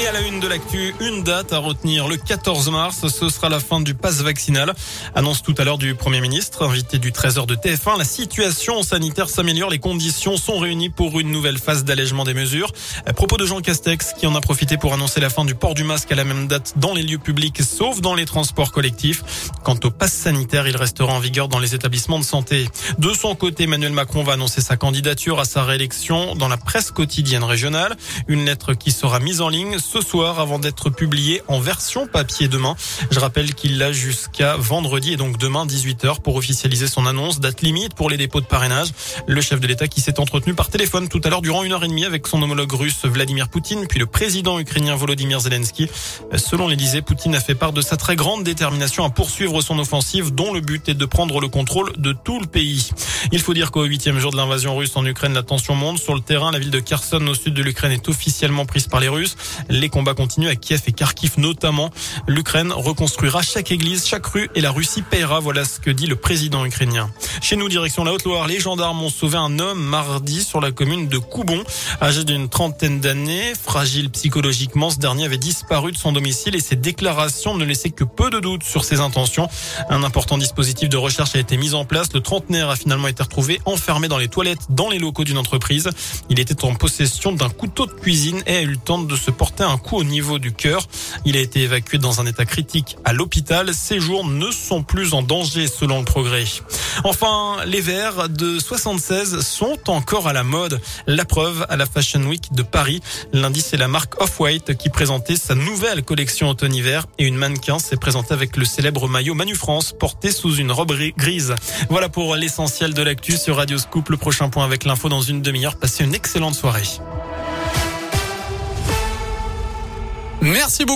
Et à la une de l'actu, une date à retenir, le 14 mars, ce sera la fin du pass vaccinal. Annonce tout à l'heure du Premier ministre, invité du 13h de TF1. La situation sanitaire s'améliore, les conditions sont réunies pour une nouvelle phase d'allègement des mesures. À propos de Jean Castex, qui en a profité pour annoncer la fin du port du masque à la même date dans les lieux publics, sauf dans les transports collectifs. Quant au pass sanitaire, il restera en vigueur dans les établissements de santé. De son côté, Emmanuel Macron va annoncer sa candidature à sa réélection dans la presse quotidienne régionale. Une lettre qui sera mise en ligne ce soir avant d'être publié en version papier demain. Je rappelle qu'il l'a jusqu'à vendredi et donc demain 18h pour officialiser son annonce. Date limite pour les dépôts de parrainage. Le chef de l'État qui s'est entretenu par téléphone tout à l'heure durant une heure et demie avec son homologue russe Vladimir Poutine puis le président ukrainien Volodymyr Zelensky. Selon l'Élysée, Poutine a fait part de sa très grande détermination à poursuivre son offensive dont le but est de prendre le contrôle de tout le pays. Il faut dire qu'au huitième jour de l'invasion russe en Ukraine, la tension monte. Sur le terrain, la ville de Kherson au sud de l'Ukraine est officiellement prise par les Russes. Les combats continuent à Kiev et Kharkiv notamment. L'Ukraine reconstruira chaque église, chaque rue et la Russie paiera. Voilà ce que dit le président ukrainien. Chez nous, direction la Haute-Loire, les gendarmes ont sauvé un homme mardi sur la commune de Coubon. Âgé d'une trentaine d'années, fragile psychologiquement, ce dernier avait disparu de son domicile et ses déclarations ne laissaient que peu de doutes sur ses intentions. Un important dispositif de recherche a été mis en place. Le trentenaire a finalement été retrouvé enfermé dans les toilettes dans les locaux d'une entreprise. Il était en possession d'un couteau de cuisine et a eu le temps de se porter un coup au niveau du cœur. Il a été évacué dans un état critique à l'hôpital. Ses jours ne sont plus en danger selon le progrès. Enfin, les verts de 76 sont encore à la mode. La preuve à la Fashion Week de Paris. Lundi, c'est la marque Off-White qui présentait sa nouvelle collection automne-hiver et une mannequin s'est présentée avec le célèbre maillot Manu France porté sous une robe grise. Voilà pour l'essentiel de l'actu sur Radio Scoop. Le prochain point avec l'info dans une demi-heure. Passez une excellente soirée. Merci beaucoup.